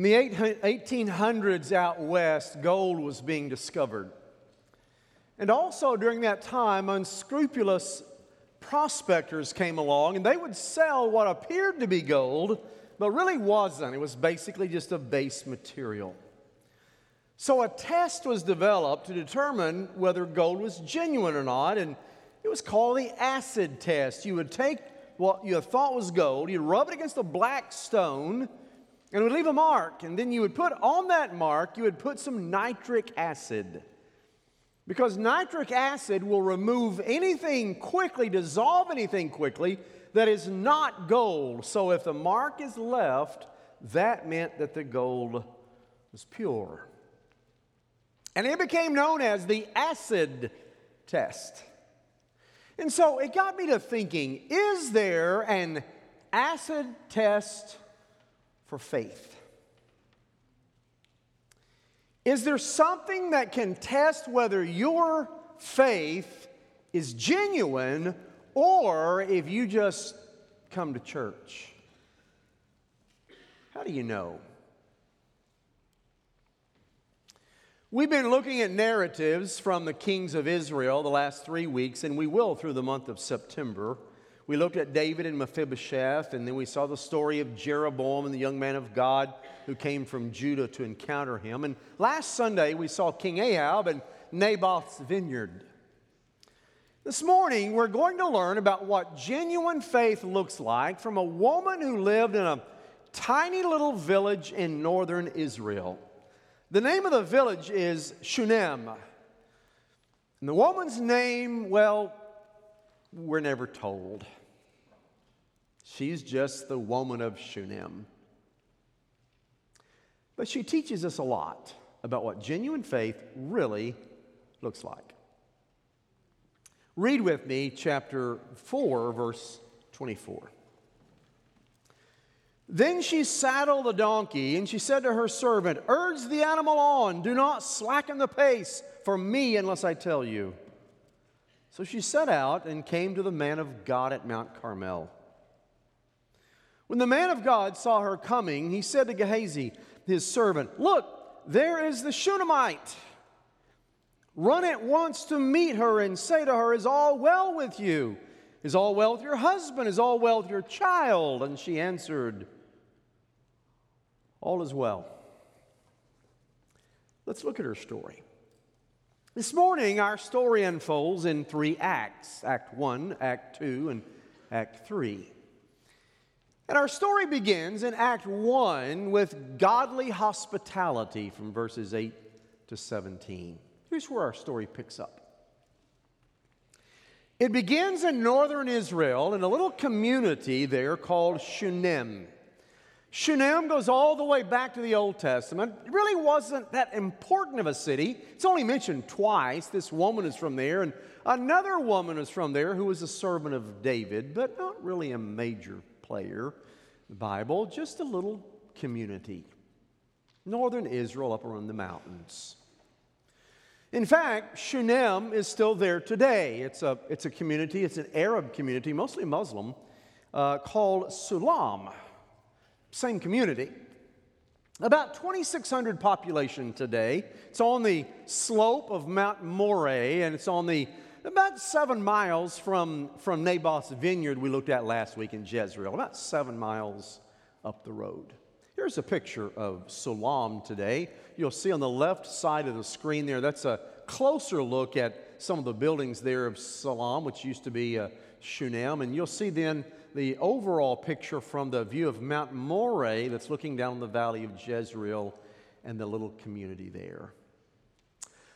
In the 1800s out west, gold was being discovered. And also during that time, unscrupulous prospectors came along and they would sell what appeared to be gold, but really wasn't. It was basically just a base material. So a test was developed to determine whether gold was genuine or not, and it was called the acid test. You would take what you thought was gold, you'd rub it against a black stone, and would leave a mark. And then you would put on that mark, you would put some nitric acid. Because nitric acid will remove anything quickly, dissolve anything quickly that is not gold. So if the mark is left, that meant that the gold was pure. And it became known as the acid test. And so it got me to thinking is there an acid test for faith? Is there something that can test whether your faith is genuine or if you just come to church? How do you know? We've been looking at narratives from the kings of Israel the last three weeks, and we will through the month of September. We looked at David and Mephibosheth, and then we saw the story of Jeroboam and the young man of God who came from Judah to encounter him. And last Sunday, we saw King Ahab and Naboth's vineyard. This morning, we're going to learn about what genuine faith looks like from a woman who lived in a tiny little village in northern Israel. The name of the village is Shunem. And the woman's name, well, we're never told. She's just the woman of Shunem. But she teaches us a lot about what genuine faith really looks like. Read with me chapter 4, verse 24. Then she saddled the donkey, and she said to her servant, Urge the animal on, do not slacken the pace for me unless I tell you. So she set out and came to the man of God at Mount Carmel. When the man of God saw her coming, he said to Gehazi, his servant, Look, there is the Shunammite. Run at once to meet her and say to her, Is all well with you? Is all well with your husband? Is all well with your child? And she answered, all is well. Let's look at her story. This morning, our story unfolds in three acts Act 1, Act 2, and Act 3. And our story begins in Act 1 with godly hospitality from verses 8 to 17. Here's where our story picks up. It begins in northern Israel in a little community there called Shunem. Shunem goes all the way back to the Old Testament. It really wasn't that important of a city. It's only mentioned twice. This woman is from there, and another woman is from there who was a servant of David, but not really a major player. The Bible, just a little community. Northern Israel up around the mountains. In fact, Shunem is still there today. It's a, it's a community, it's an Arab community, mostly Muslim, uh, called Sulam same community. About 2,600 population today. It's on the slope of Mount Moreh, and it's on the about seven miles from, from Naboth's vineyard we looked at last week in Jezreel, about seven miles up the road. Here's a picture of Sulam today. You'll see on the left side of the screen there, that's a closer look at some of the buildings there of Sulam, which used to be uh, Shunem. And you'll see then the overall picture from the view of Mount Moreh that's looking down the valley of Jezreel and the little community there.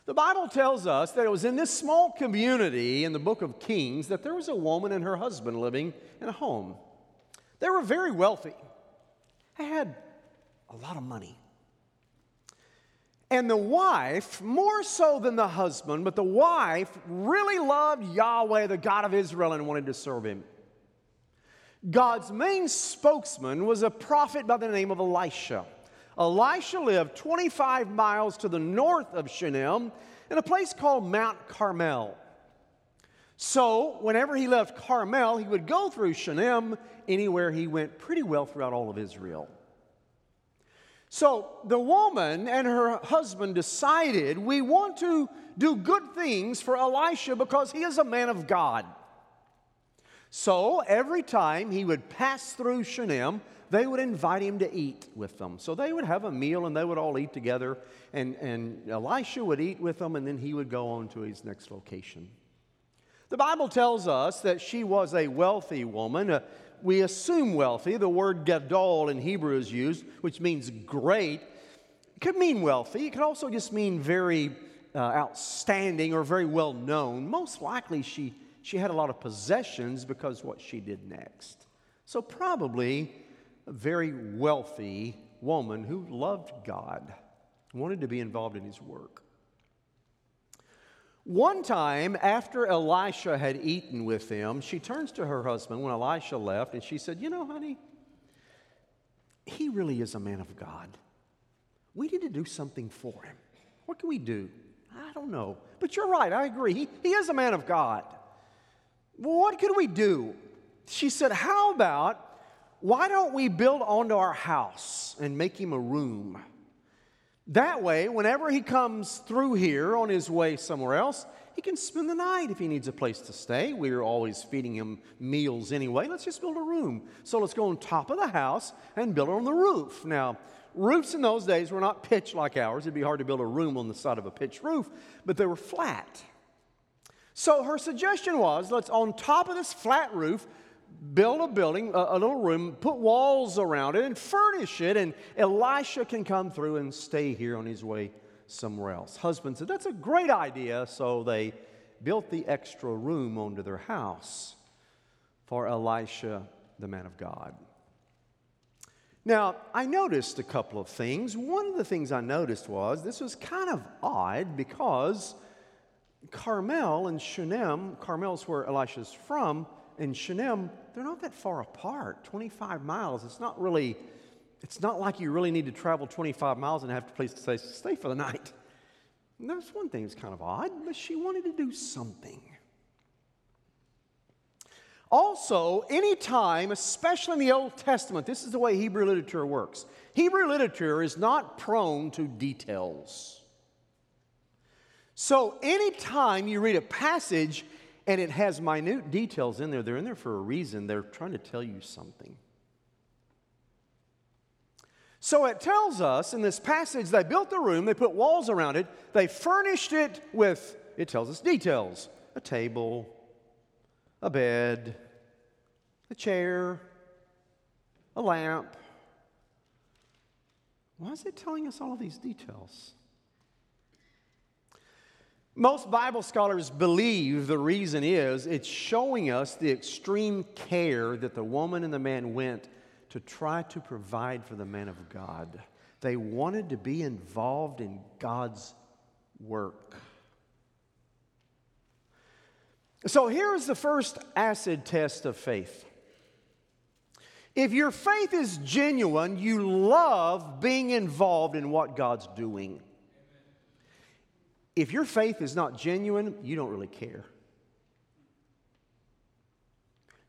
The Bible tells us that it was in this small community in the book of Kings that there was a woman and her husband living in a home. They were very wealthy, they had a lot of money. And the wife, more so than the husband, but the wife really loved Yahweh, the God of Israel, and wanted to serve him. God's main spokesman was a prophet by the name of Elisha. Elisha lived 25 miles to the north of Shunem in a place called Mount Carmel. So, whenever he left Carmel, he would go through Shunem anywhere he went pretty well throughout all of Israel. So the woman and her husband decided we want to do good things for Elisha because he is a man of God. So every time he would pass through Shunem, they would invite him to eat with them. So they would have a meal and they would all eat together, and, and Elisha would eat with them, and then he would go on to his next location. The Bible tells us that she was a wealthy woman. Uh, we assume wealthy. The word gadol in Hebrew is used, which means great. It could mean wealthy. It could also just mean very uh, outstanding or very well known. Most likely, she she had a lot of possessions because what she did next. So, probably very wealthy woman who loved God, wanted to be involved in his work. One time, after Elisha had eaten with them, she turns to her husband when Elisha left and she said, You know, honey, he really is a man of God. We need to do something for him. What can we do? I don't know. But you're right, I agree. He, he is a man of God. Well, what could we do? She said, How about why don't we build onto our house and make him a room? That way, whenever he comes through here on his way somewhere else, he can spend the night if he needs a place to stay. We're always feeding him meals anyway. Let's just build a room. So let's go on top of the house and build on the roof. Now, roofs in those days were not pitched like ours. It'd be hard to build a room on the side of a pitched roof, but they were flat. So her suggestion was let's, on top of this flat roof, build a building, a, a, little room, put walls around it, and furnish it, and Elisha can come through and stay here on his way somewhere else. Husband said, That's a great idea. So they built the extra room onto their house for Elisha, the man of God. Now, I noticed a couple of things. One of the things I noticed was this was kind of odd because Carmel and Shunem, Carmel's where Elisha's from, and Shunem, they're not that far apart, 25 miles. It's not really, it's not like you really need to travel 25 miles and have a place to stay, stay for the night. And that's one thing that's kind of odd, but she wanted to do something. Also, anytime, especially in the Old Testament, this is the way Hebrew literature works. Hebrew literature is not prone to details. So, anytime you read a passage and it has minute details in there, they're in there for a reason. They're trying to tell you something. So it tells us in this passage they built the room, they put walls around it, they furnished it with, it tells us details a table, a bed, a chair, a lamp. Why is it telling us all of these details? Most Bible scholars believe the reason is it's showing us the extreme care that the woman and the man went to try to provide for the man of God. They wanted to be involved in God's work. So here's the first acid test of faith. If your faith is genuine, you love being involved in what God's doing. If your faith is not genuine, you don't really care.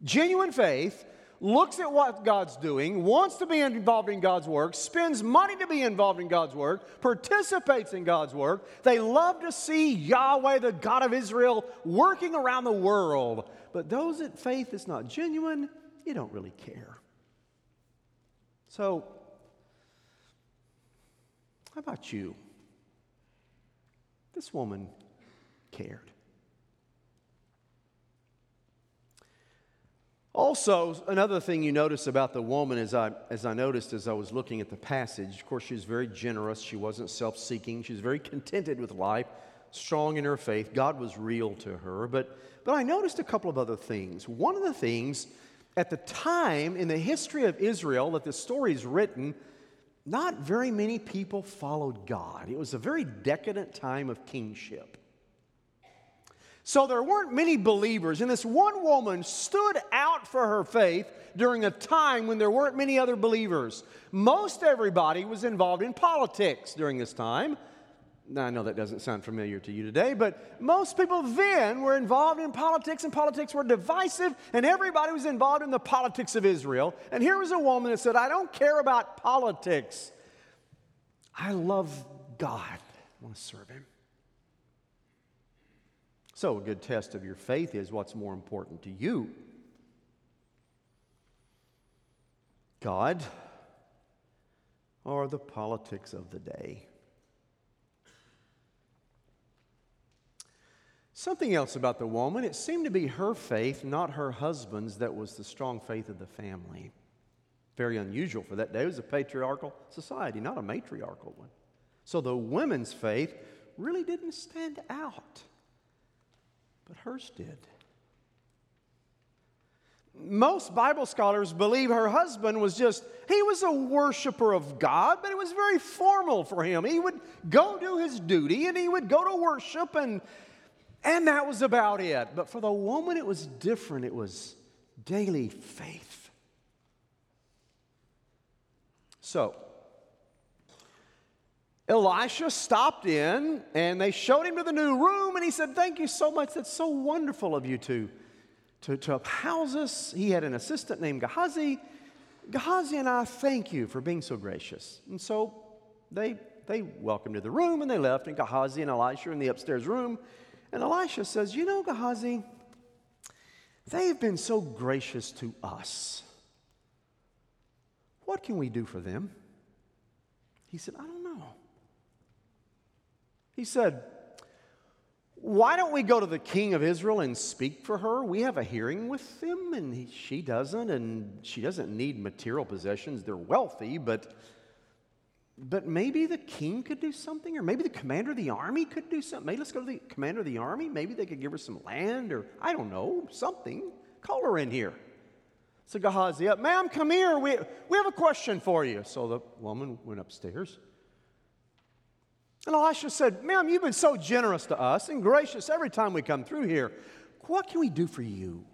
Genuine faith looks at what God's doing, wants to be involved in God's work, spends money to be involved in God's work, participates in God's work. They love to see Yahweh, the God of Israel, working around the world. But those that faith is not genuine, you don't really care. So, how about you? This woman cared. Also, another thing you notice about the woman, as I, as I noticed as I was looking at the passage, of course, she was very generous. She wasn't self seeking. She was very contented with life, strong in her faith. God was real to her. But, but I noticed a couple of other things. One of the things, at the time in the history of Israel that the story is written, not very many people followed God. It was a very decadent time of kingship. So there weren't many believers, and this one woman stood out for her faith during a time when there weren't many other believers. Most everybody was involved in politics during this time. Now, I know that doesn't sound familiar to you today, but most people then were involved in politics, and politics were divisive, and everybody was involved in the politics of Israel. And here was a woman that said, I don't care about politics. I love God. I want to serve Him. So, a good test of your faith is what's more important to you God or the politics of the day? Something else about the woman, it seemed to be her faith, not her husband's, that was the strong faith of the family. Very unusual for that day. It was a patriarchal society, not a matriarchal one. So the women's faith really didn't stand out, but hers did. Most Bible scholars believe her husband was just, he was a worshiper of God, but it was very formal for him. He would go do his duty and he would go to worship, and, and that was about it. But for the woman, it was different. It was daily faith. So, Elisha stopped in and they showed him to the new room and he said, Thank you so much. That's so wonderful of you to, to, to house us. He had an assistant named Gehazi. Gehazi and I thank you for being so gracious. And so they, they welcomed to the room and they left, and Gehazi and Elisha in the upstairs room. And Elisha says, You know, Gehazi, they have been so gracious to us. What can we do for them? He said, I don't know. He said, Why don't we go to the king of Israel and speak for her? We have a hearing with him, and he, she doesn't, and she doesn't need material possessions. They're wealthy, but, but maybe the king could do something, or maybe the commander of the army could do something. Maybe let's go to the commander of the army. Maybe they could give her some land, or I don't know, something. Call her in here. So Gehazi, up, ma'am, come here. We, we have a question for you. So the woman went upstairs. And Elisha said, Ma'am, you've been so generous to us and gracious every time we come through here. What can we do for you?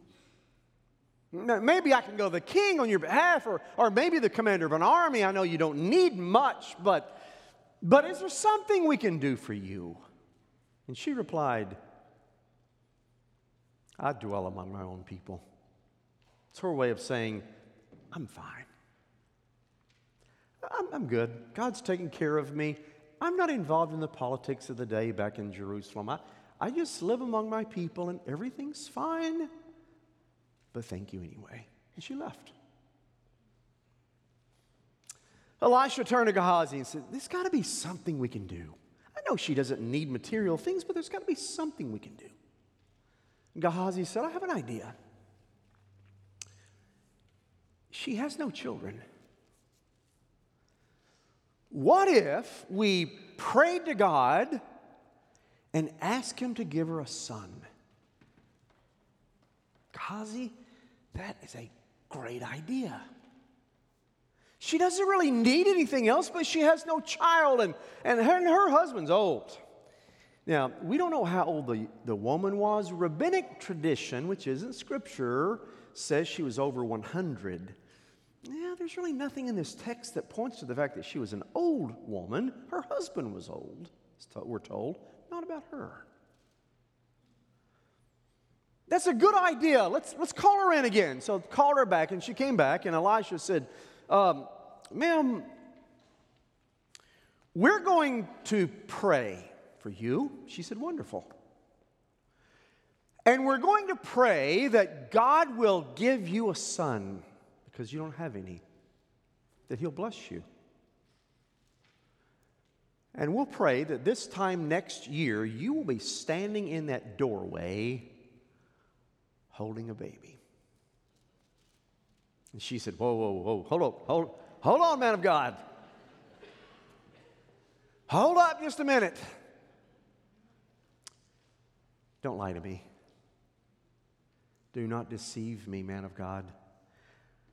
Maybe I can go the king on your behalf, or, or maybe the commander of an army. I know you don't need much, but, but is there something we can do for you? And she replied, I dwell among my own people. It's her way of saying, I'm fine. I'm, I'm good. God's taking care of me. I'm not involved in the politics of the day back in Jerusalem. I, I just live among my people and everything's fine. But thank you anyway. And she left. Elisha turned to Gehazi and said, There's got to be something we can do. I know she doesn't need material things, but there's got to be something we can do. And Gehazi said, I have an idea. She has no children. What if we prayed to God and asked Him to give her a son? Kazi, that is a great idea. She doesn't really need anything else, but she has no child, and, and, her, and her husband's old. Now, we don't know how old the, the woman was. Rabbinic tradition, which isn't scripture, says she was over 100 yeah, there's really nothing in this text that points to the fact that she was an old woman. Her husband was old, we're told, not about her. That's a good idea. Let's, let's call her in again. So called her back, and she came back, and Elisha said, um, Ma'am, we're going to pray for you. She said, Wonderful. And we're going to pray that God will give you a son because you don't have any, that He'll bless you. And we'll pray that this time next year, you will be standing in that doorway holding a baby. And she said, Whoa, whoa, whoa, hold up, hold, hold on, man of God. Hold up just a minute. Don't lie to me. Do not deceive me, man of God.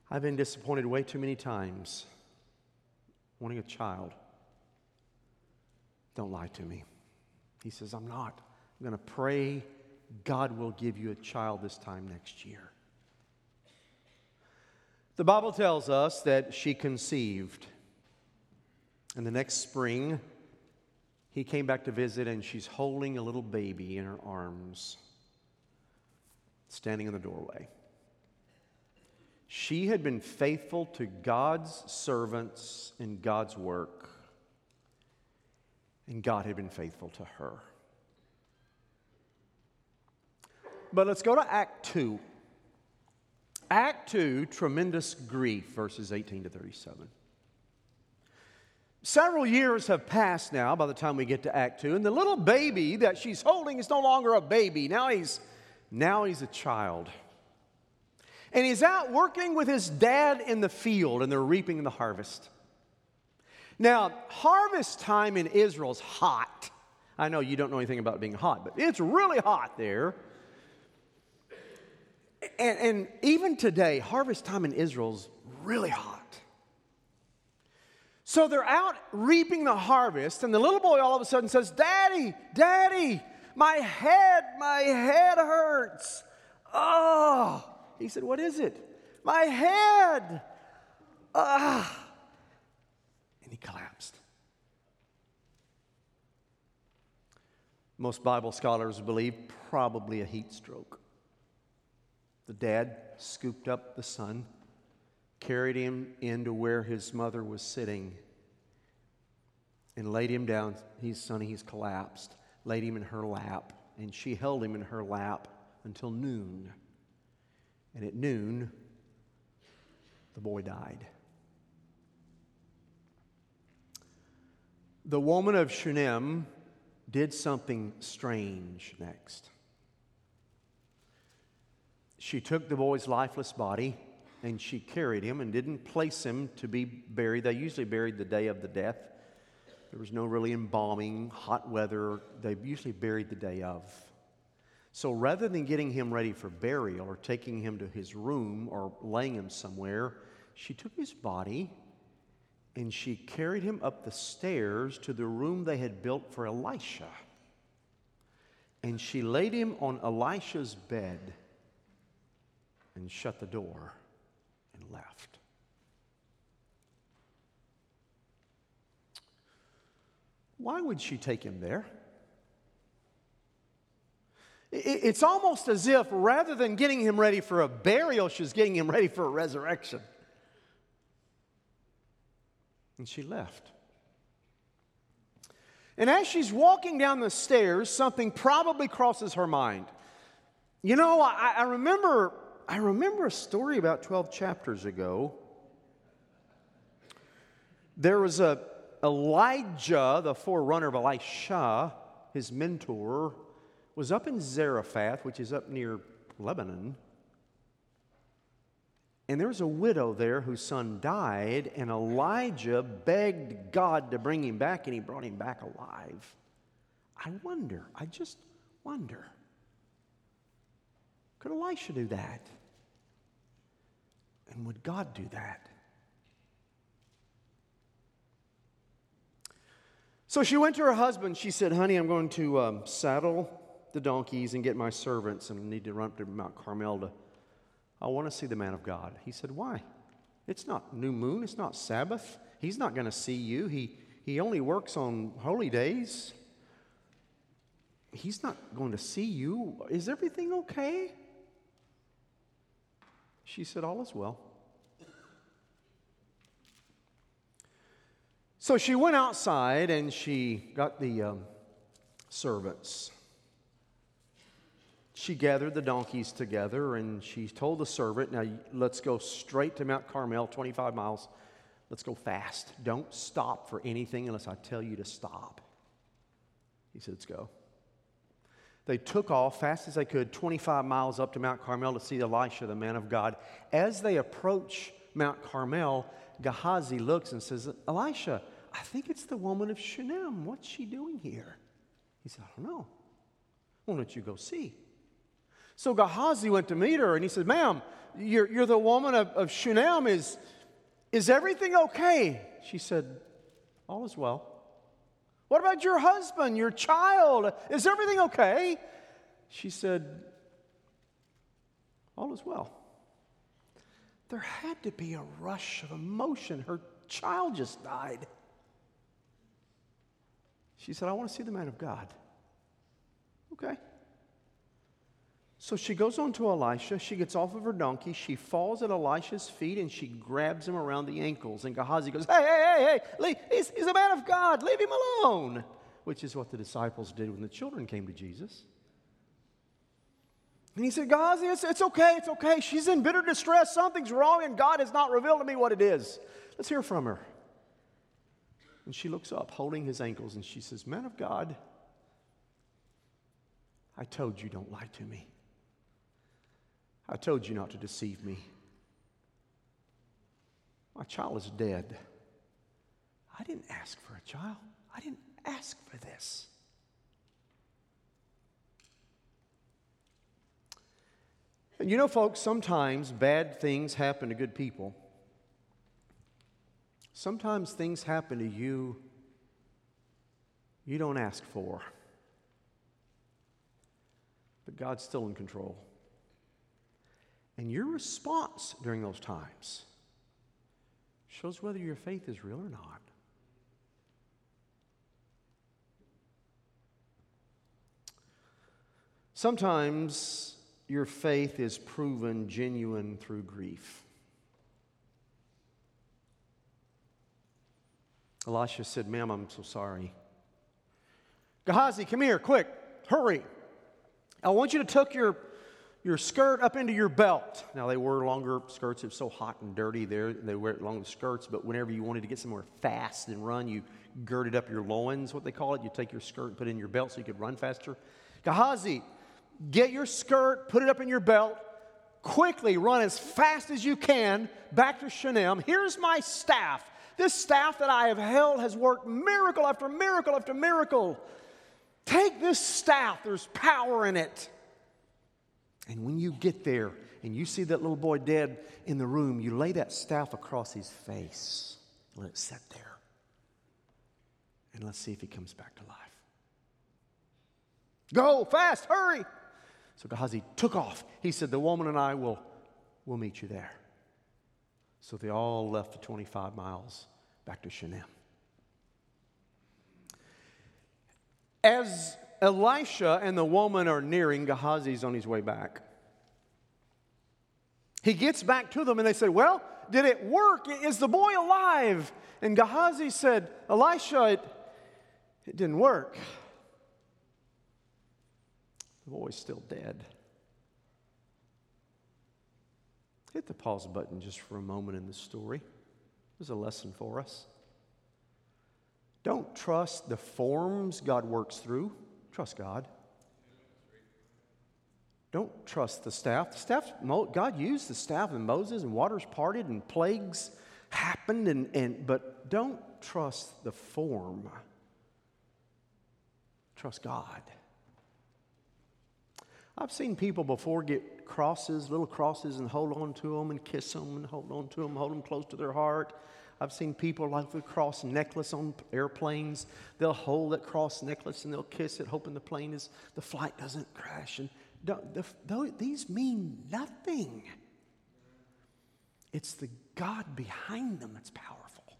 I've been disappointed way too many times wanting a child. Don't lie to me. He says, I'm not. I'm going to pray God will give you a child this time next year. The Bible tells us that she conceived. And the next spring, he came back to visit, and she's holding a little baby in her arms, standing in the doorway. She had been faithful to God's servants and God's work. And God had been faithful to her. But let's go to Act 2. Act 2, tremendous grief, verses 18 to 37. Several years have passed now by the time we get to Act 2, and the little baby that she's holding is no longer a baby. Now he's, now he's a child. And he's out working with his dad in the field, and they're reaping the harvest. Now, harvest time in Israel is hot. I know you don't know anything about being hot, but it's really hot there. And, and even today, harvest time in Israel is really hot. So they're out reaping the harvest, and the little boy all of a sudden says, Daddy, Daddy, my head, my head hurts. Oh. He said, What is it? My head. Ah. And he collapsed. Most Bible scholars believe probably a heat stroke. The dad scooped up the son, carried him into where his mother was sitting, and laid him down. He's sonny, he's collapsed. Laid him in her lap, and she held him in her lap until noon. And at noon, the boy died. The woman of Shunem did something strange next. She took the boy's lifeless body and she carried him and didn't place him to be buried. They usually buried the day of the death. There was no really embalming, hot weather. They usually buried the day of. So rather than getting him ready for burial or taking him to his room or laying him somewhere, she took his body and she carried him up the stairs to the room they had built for Elisha. And she laid him on Elisha's bed and shut the door and left. Why would she take him there? It's almost as if rather than getting him ready for a burial, she's getting him ready for a resurrection. And she left. And as she's walking down the stairs, something probably crosses her mind. You know, I, I remember I remember a story about 12 chapters ago. There was a Elijah, the forerunner of Elisha, his mentor, was up in Zarephath, which is up near Lebanon. And there was a widow there whose son died, and Elijah begged God to bring him back, and he brought him back alive. I wonder, I just wonder, could Elisha do that? And would God do that? So she went to her husband. She said, Honey, I'm going to um, saddle the donkeys and get my servants and need to run up to Mount Carmel to, I want to see the man of God. He said, Why? It's not new moon, it's not Sabbath. He's not going to see you. He, he only works on holy days. He's not going to see you. Is everything okay? She said, All is well. So she went outside and she got the um, servants. She gathered the donkeys together and she told the servant, Now let's go straight to Mount Carmel, 25 miles. Let's go fast. Don't stop for anything unless I tell you to stop. He said, Let's go. They took off fast as they could, 25 miles up to Mount Carmel to see Elisha, the man of God. As they approach Mount Carmel, Gehazi looks and says, Elisha, I think it's the woman of Shunem. What's she doing here? He said, I don't know. Why don't you go see? So Gehazi went to meet her and he said, Ma'am, you're, you're the woman of, of Shunem. Is, is everything okay? She said, All is well. What about your husband, your child? Is everything okay? She said, All is well. There had to be a rush of emotion. Her child just died. She said, I want to see the man of God. Okay. So she goes on to Elisha. She gets off of her donkey. She falls at Elisha's feet and she grabs him around the ankles. And Gehazi goes, Hey, hey, hey, hey, he's, he's a man of God. Leave him alone which is what the disciples did when the children came to Jesus. And he said, Gehazi, it's, it's okay, it's okay. She's in bitter distress. Something's wrong, and God has not revealed to me what it is. Let's hear from her. And she looks up, holding his ankles, and she says, Man of God, I told you don't lie to me. I told you not to deceive me. My child is dead. I didn't ask for a child. I didn't ask for this. And you know, folks, sometimes bad things happen to good people. Sometimes things happen to you you don't ask for. But God's still in control. And your response during those times shows whether your faith is real or not. Sometimes your faith is proven genuine through grief. Elisha said, Ma'am, I'm so sorry. Gehazi, come here, quick, hurry. I want you to tuck your, your skirt up into your belt. Now, they wore longer skirts. It was so hot and dirty there. They along the skirts, but whenever you wanted to get somewhere fast and run, you girded up your loins, what they call it. You take your skirt and put it in your belt so you could run faster. Gehazi, get your skirt, put it up in your belt, quickly run as fast as you can back to Shunem. Here's my staff. This staff that I have held has worked miracle after miracle after miracle. Take this staff, there's power in it. And when you get there and you see that little boy dead in the room, you lay that staff across his face. Let it sit there. And let's see if he comes back to life. Go fast, hurry. So Gehazi took off. He said, The woman and I will will meet you there. So they all left the 25 miles back to Shunem. As Elisha and the woman are nearing, Gehazi's on his way back. He gets back to them and they say, Well, did it work? Is the boy alive? And Gehazi said, Elisha, it, it didn't work. The boy's still dead. Hit the pause button just for a moment in the story. There's a lesson for us. Don't trust the forms God works through, trust God. Don't trust the staff. The staff, God used the staff and Moses, and waters parted, and plagues happened, and, and, but don't trust the form. Trust God. I've seen people before get crosses, little crosses, and hold on to them and kiss them and hold on to them, hold them close to their heart. I've seen people like the cross necklace on airplanes. They'll hold that cross necklace and they'll kiss it, hoping the plane is, the flight doesn't crash. And the, the, these mean nothing. It's the God behind them that's powerful.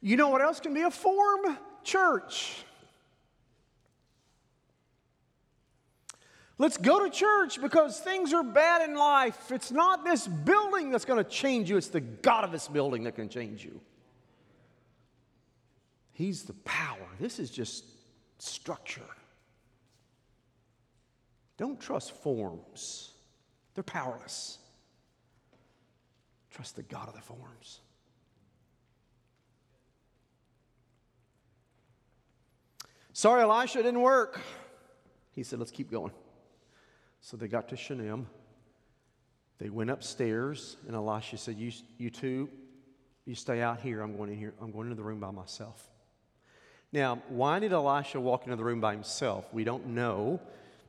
You know what else can be a form? Church. Let's go to church because things are bad in life. It's not this building that's going to change you, it's the God of this building that can change you. He's the power. This is just structure. Don't trust forms, they're powerless. Trust the God of the forms. Sorry, Elisha, didn't work. He said, let's keep going. So they got to Shunem. They went upstairs, and Elisha said, you, you two, you stay out here. I'm going in here. I'm going into the room by myself. Now, why did Elisha walk into the room by himself? We don't know.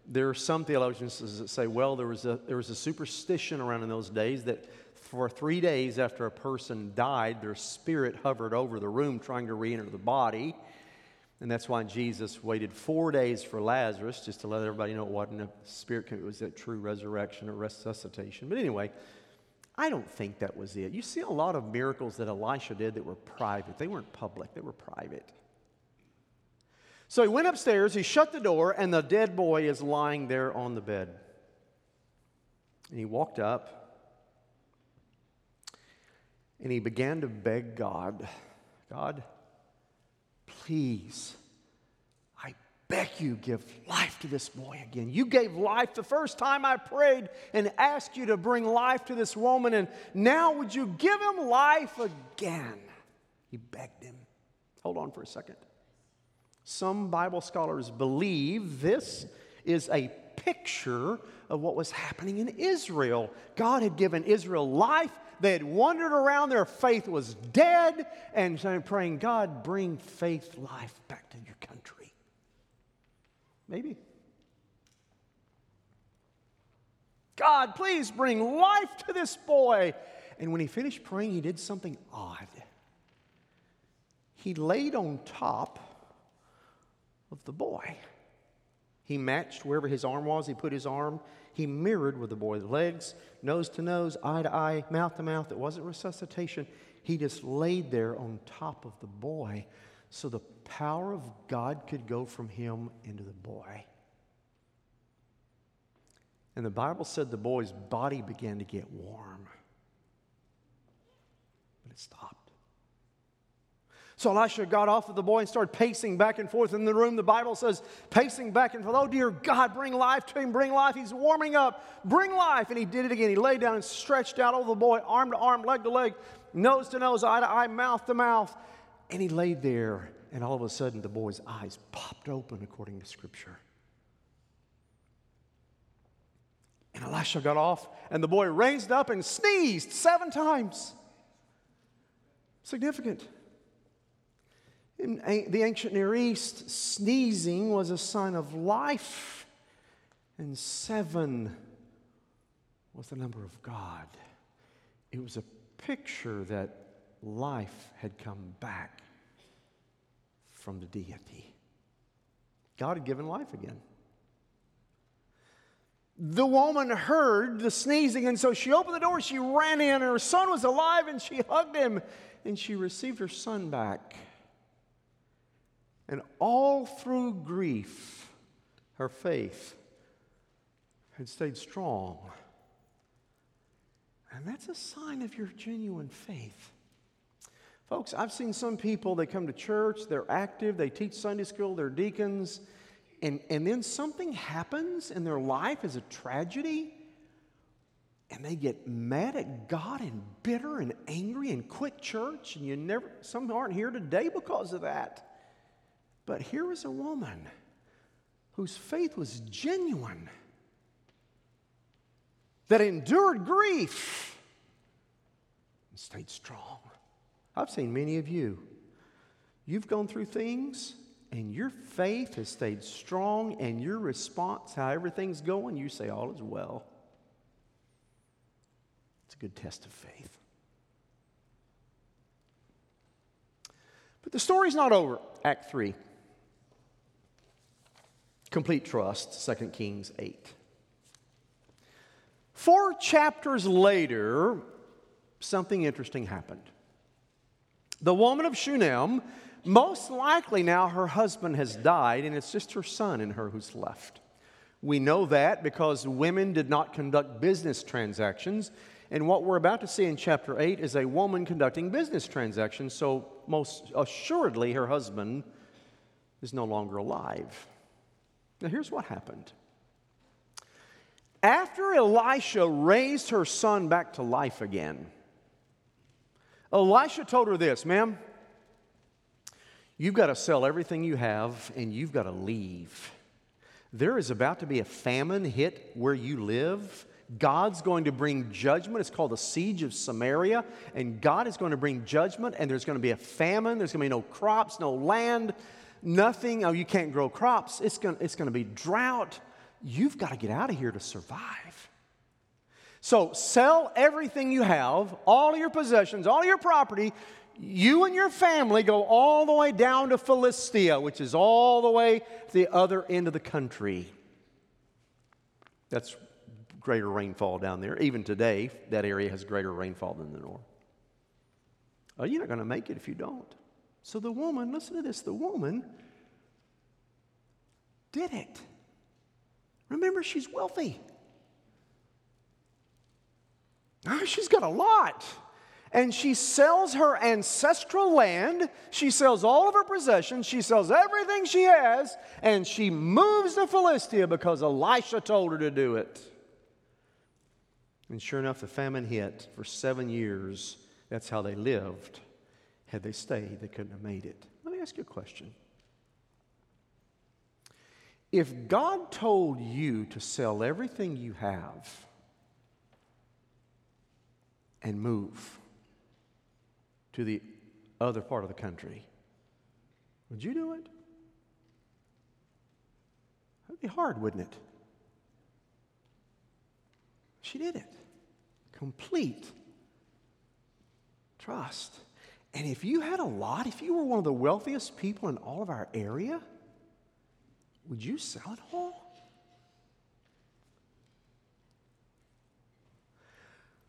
There are some theologians that say, well, there was a, there was a superstition around in those days that for three days after a person died, their spirit hovered over the room trying to re enter the body. And that's why Jesus waited four days for Lazarus, just to let everybody know it wasn't a spirit, it was a true resurrection or resuscitation. But anyway, I don't think that was it. You see a lot of miracles that Elisha did that were private, they weren't public, they were private. So he went upstairs, he shut the door, and the dead boy is lying there on the bed. And he walked up and he began to beg God God, please, I beg you, give life to this boy again. You gave life the first time I prayed and asked you to bring life to this woman, and now would you give him life again? He begged him. Hold on for a second. Some Bible scholars believe this is a picture of what was happening in Israel. God had given Israel life. They had wandered around, their faith was dead, and so I'm praying, God, bring faith, life back to your country. Maybe. God, please bring life to this boy. And when he finished praying, he did something odd. He laid on top of the boy. He matched wherever his arm was, he put his arm. He mirrored with the boy's legs, nose to nose, eye to eye, mouth to mouth. It wasn't resuscitation. He just laid there on top of the boy so the power of God could go from him into the boy. And the Bible said the boy's body began to get warm, but it stopped. So Elisha got off of the boy and started pacing back and forth in the room. The Bible says, pacing back and forth. Oh, dear God, bring life to him, bring life. He's warming up, bring life. And he did it again. He laid down and stretched out over the boy, arm to arm, leg to leg, nose to nose, eye to eye, mouth to mouth. And he laid there, and all of a sudden the boy's eyes popped open according to Scripture. And Elisha got off, and the boy raised up and sneezed seven times. Significant. In the ancient Near East, sneezing was a sign of life, and seven was the number of God. It was a picture that life had come back from the deity. God had given life again. The woman heard the sneezing, and so she opened the door. She ran in, and her son was alive, and she hugged him, and she received her son back. And all through grief, her faith had stayed strong. And that's a sign of your genuine faith. Folks, I've seen some people, they come to church, they're active, they teach Sunday school, they're deacons, and, and then something happens in their life as a tragedy, and they get mad at God and bitter and angry and quit church, and you never, some aren't here today because of that. But here was a woman whose faith was genuine, that endured grief and stayed strong. I've seen many of you. You've gone through things and your faith has stayed strong, and your response, how everything's going, you say, All is well. It's a good test of faith. But the story's not over, Act 3 complete trust, 2 Kings 8. Four chapters later, something interesting happened. The woman of Shunem, most likely now her husband has died, and it's just her son and her who's left. We know that because women did not conduct business transactions. And what we're about to see in chapter 8 is a woman conducting business transactions, so most assuredly her husband is no longer alive. Now, here's what happened. After Elisha raised her son back to life again, Elisha told her this, ma'am, you've got to sell everything you have and you've got to leave. There is about to be a famine hit where you live. God's going to bring judgment. It's called the siege of Samaria. And God is going to bring judgment, and there's going to be a famine. There's going to be no crops, no land nothing, oh, you can't grow crops, it's going it's to be drought. You've got to get out of here to survive. So sell everything you have, all your possessions, all your property. You and your family go all the way down to Philistia, which is all the way to the other end of the country. That's greater rainfall down there. Even today, that area has greater rainfall than the north. Oh, you're not going to make it if you don't. So the woman, listen to this, the woman did it. Remember, she's wealthy. Now, she's got a lot. and she sells her ancestral land, she sells all of her possessions, she sells everything she has, and she moves to Philistia because Elisha told her to do it. And sure enough, the famine hit for seven years. That's how they lived. Had they stayed, they couldn't have made it. Let me ask you a question. If God told you to sell everything you have and move, to the other part of the country, would you do it? That'd be hard, wouldn't it? She did it. Complete trust. And if you had a lot, if you were one of the wealthiest people in all of our area, would you sell it all?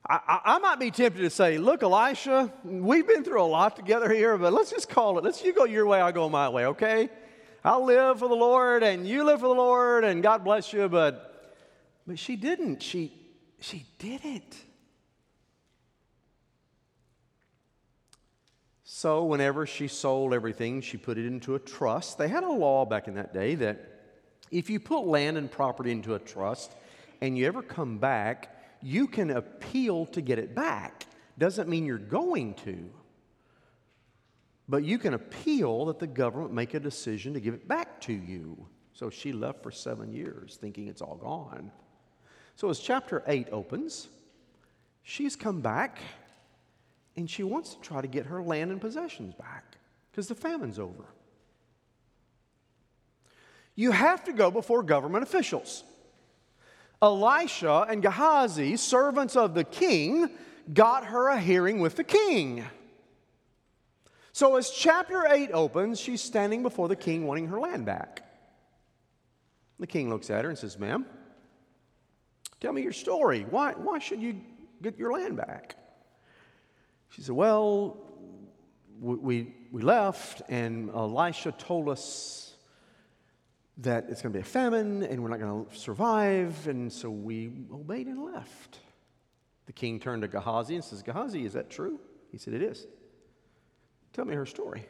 I, I, might be tempted to say, look, Elisha, we've been through a lot together here, but let's just call it. Let's you go your way, I'll go my way, okay? I'll live for the Lord and you live for the Lord and God bless you, but but she didn't. She she did it. So whenever she sold everything, she put it into a trust. They had a law back in that day that if you put land and property into a trust and you ever come back, you can appeal to get it back. Doesn't mean you're going to. But you can appeal that the government make a decision to give it back to you. So she left for seven years thinking it's all gone. So as chapter 8 opens, she's come back and she wants to try to get her land and possessions back because the famine's over. You have to go before government officials. Elisha and Gehazi, servants of the king, got her a hearing with the king. So, as chapter 8 opens, she's standing before the king wanting her land back. The king looks at her and says, Ma'am, tell me your story. Why, why should you get your land back? She said, Well, we, we left, and Elisha told us that it's going to be a famine and we're not going to survive. And so we obeyed and left. The king turned to Gehazi and says, Gehazi, is that true? He said, It is. Tell me her story.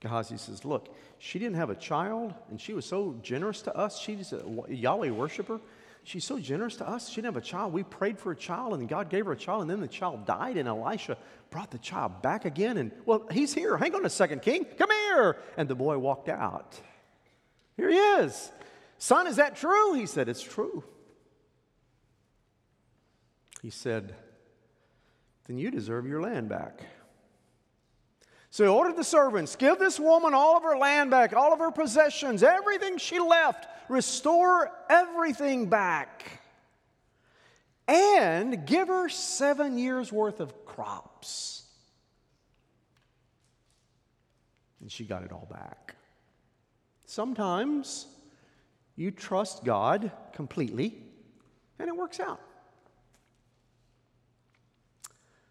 Gehazi says, Look, she didn't have a child and she was so generous to us. She's a uh, Yahweh worshiper. She's so generous to us. She didn't have a child. We prayed for a child and God gave her a child and then the child died and Elisha brought the child back again. And, well, he's here. Hang on a second, king. Come here. And the boy walked out. Here he is. Son, is that true? He said, It's true. He said, Then you deserve your land back. So he ordered the servants, give this woman all of her land back, all of her possessions, everything she left, restore everything back. And give her seven years worth of crops. And she got it all back. Sometimes you trust God completely and it works out.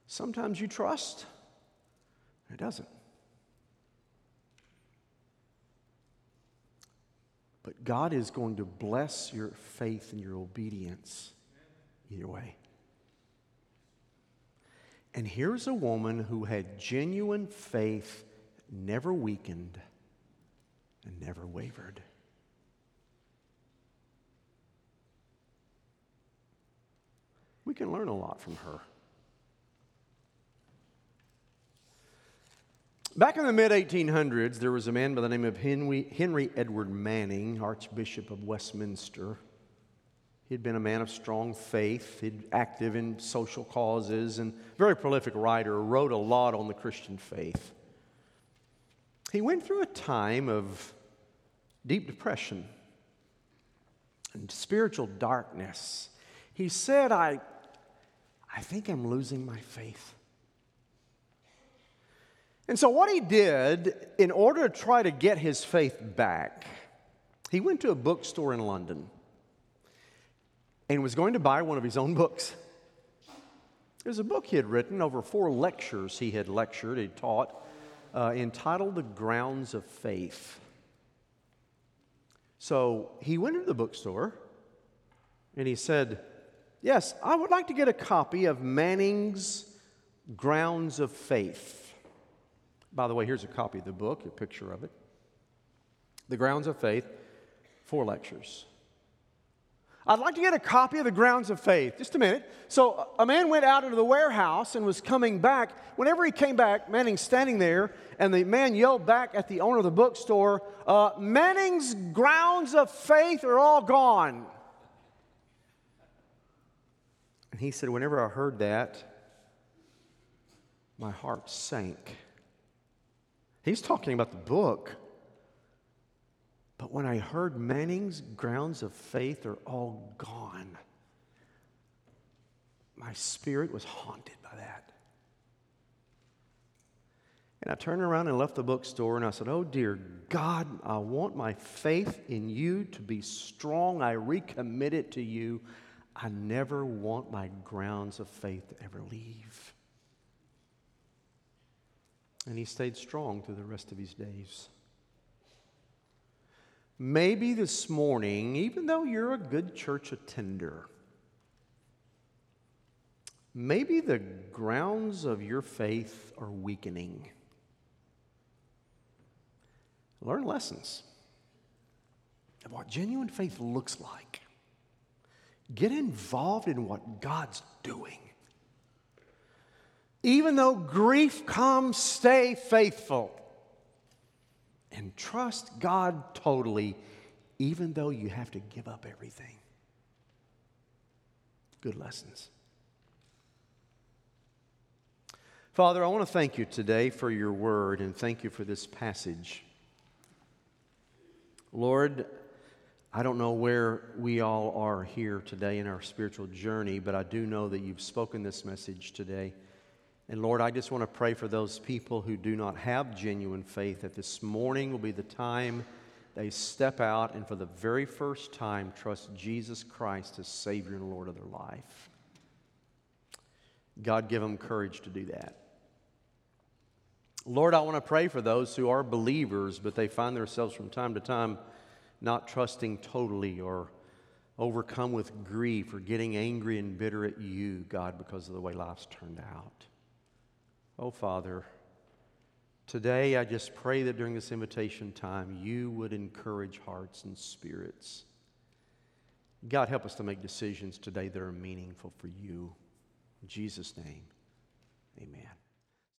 Sometimes you trust it doesn't. But God is going to bless your faith and your obedience either way. And here's a woman who had genuine faith, never weakened and never wavered. We can learn a lot from her. Back in the mid 1800s, there was a man by the name of Henry, Henry Edward Manning, Archbishop of Westminster. He'd been a man of strong faith, he'd active in social causes, and very prolific writer, wrote a lot on the Christian faith. He went through a time of deep depression and spiritual darkness. He said, I, I think I'm losing my faith. And so, what he did in order to try to get his faith back, he went to a bookstore in London and was going to buy one of his own books. It was a book he had written over four lectures he had lectured, he taught uh, entitled The Grounds of Faith. So he went into the bookstore and he said, Yes, I would like to get a copy of Manning's Grounds of Faith. By the way, here's a copy of the book, a picture of it. The Grounds of Faith, four lectures. I'd like to get a copy of the grounds of faith. Just a minute. So, a man went out into the warehouse and was coming back. Whenever he came back, Manning's standing there, and the man yelled back at the owner of the bookstore, uh, Manning's grounds of faith are all gone. And he said, Whenever I heard that, my heart sank. He's talking about the book. But when I heard Manning's grounds of faith are all gone, my spirit was haunted by that. And I turned around and left the bookstore and I said, Oh, dear God, I want my faith in you to be strong. I recommit it to you. I never want my grounds of faith to ever leave. And he stayed strong through the rest of his days. Maybe this morning, even though you're a good church attender, maybe the grounds of your faith are weakening. Learn lessons of what genuine faith looks like. Get involved in what God's doing. Even though grief comes, stay faithful and trust God totally, even though you have to give up everything. Good lessons. Father, I want to thank you today for your word and thank you for this passage. Lord, I don't know where we all are here today in our spiritual journey, but I do know that you've spoken this message today. And Lord, I just want to pray for those people who do not have genuine faith that this morning will be the time they step out and for the very first time trust Jesus Christ as Savior and Lord of their life. God, give them courage to do that. Lord, I want to pray for those who are believers, but they find themselves from time to time not trusting totally or overcome with grief or getting angry and bitter at you, God, because of the way life's turned out. Oh, Father, today I just pray that during this invitation time, you would encourage hearts and spirits. God, help us to make decisions today that are meaningful for you. In Jesus' name, amen.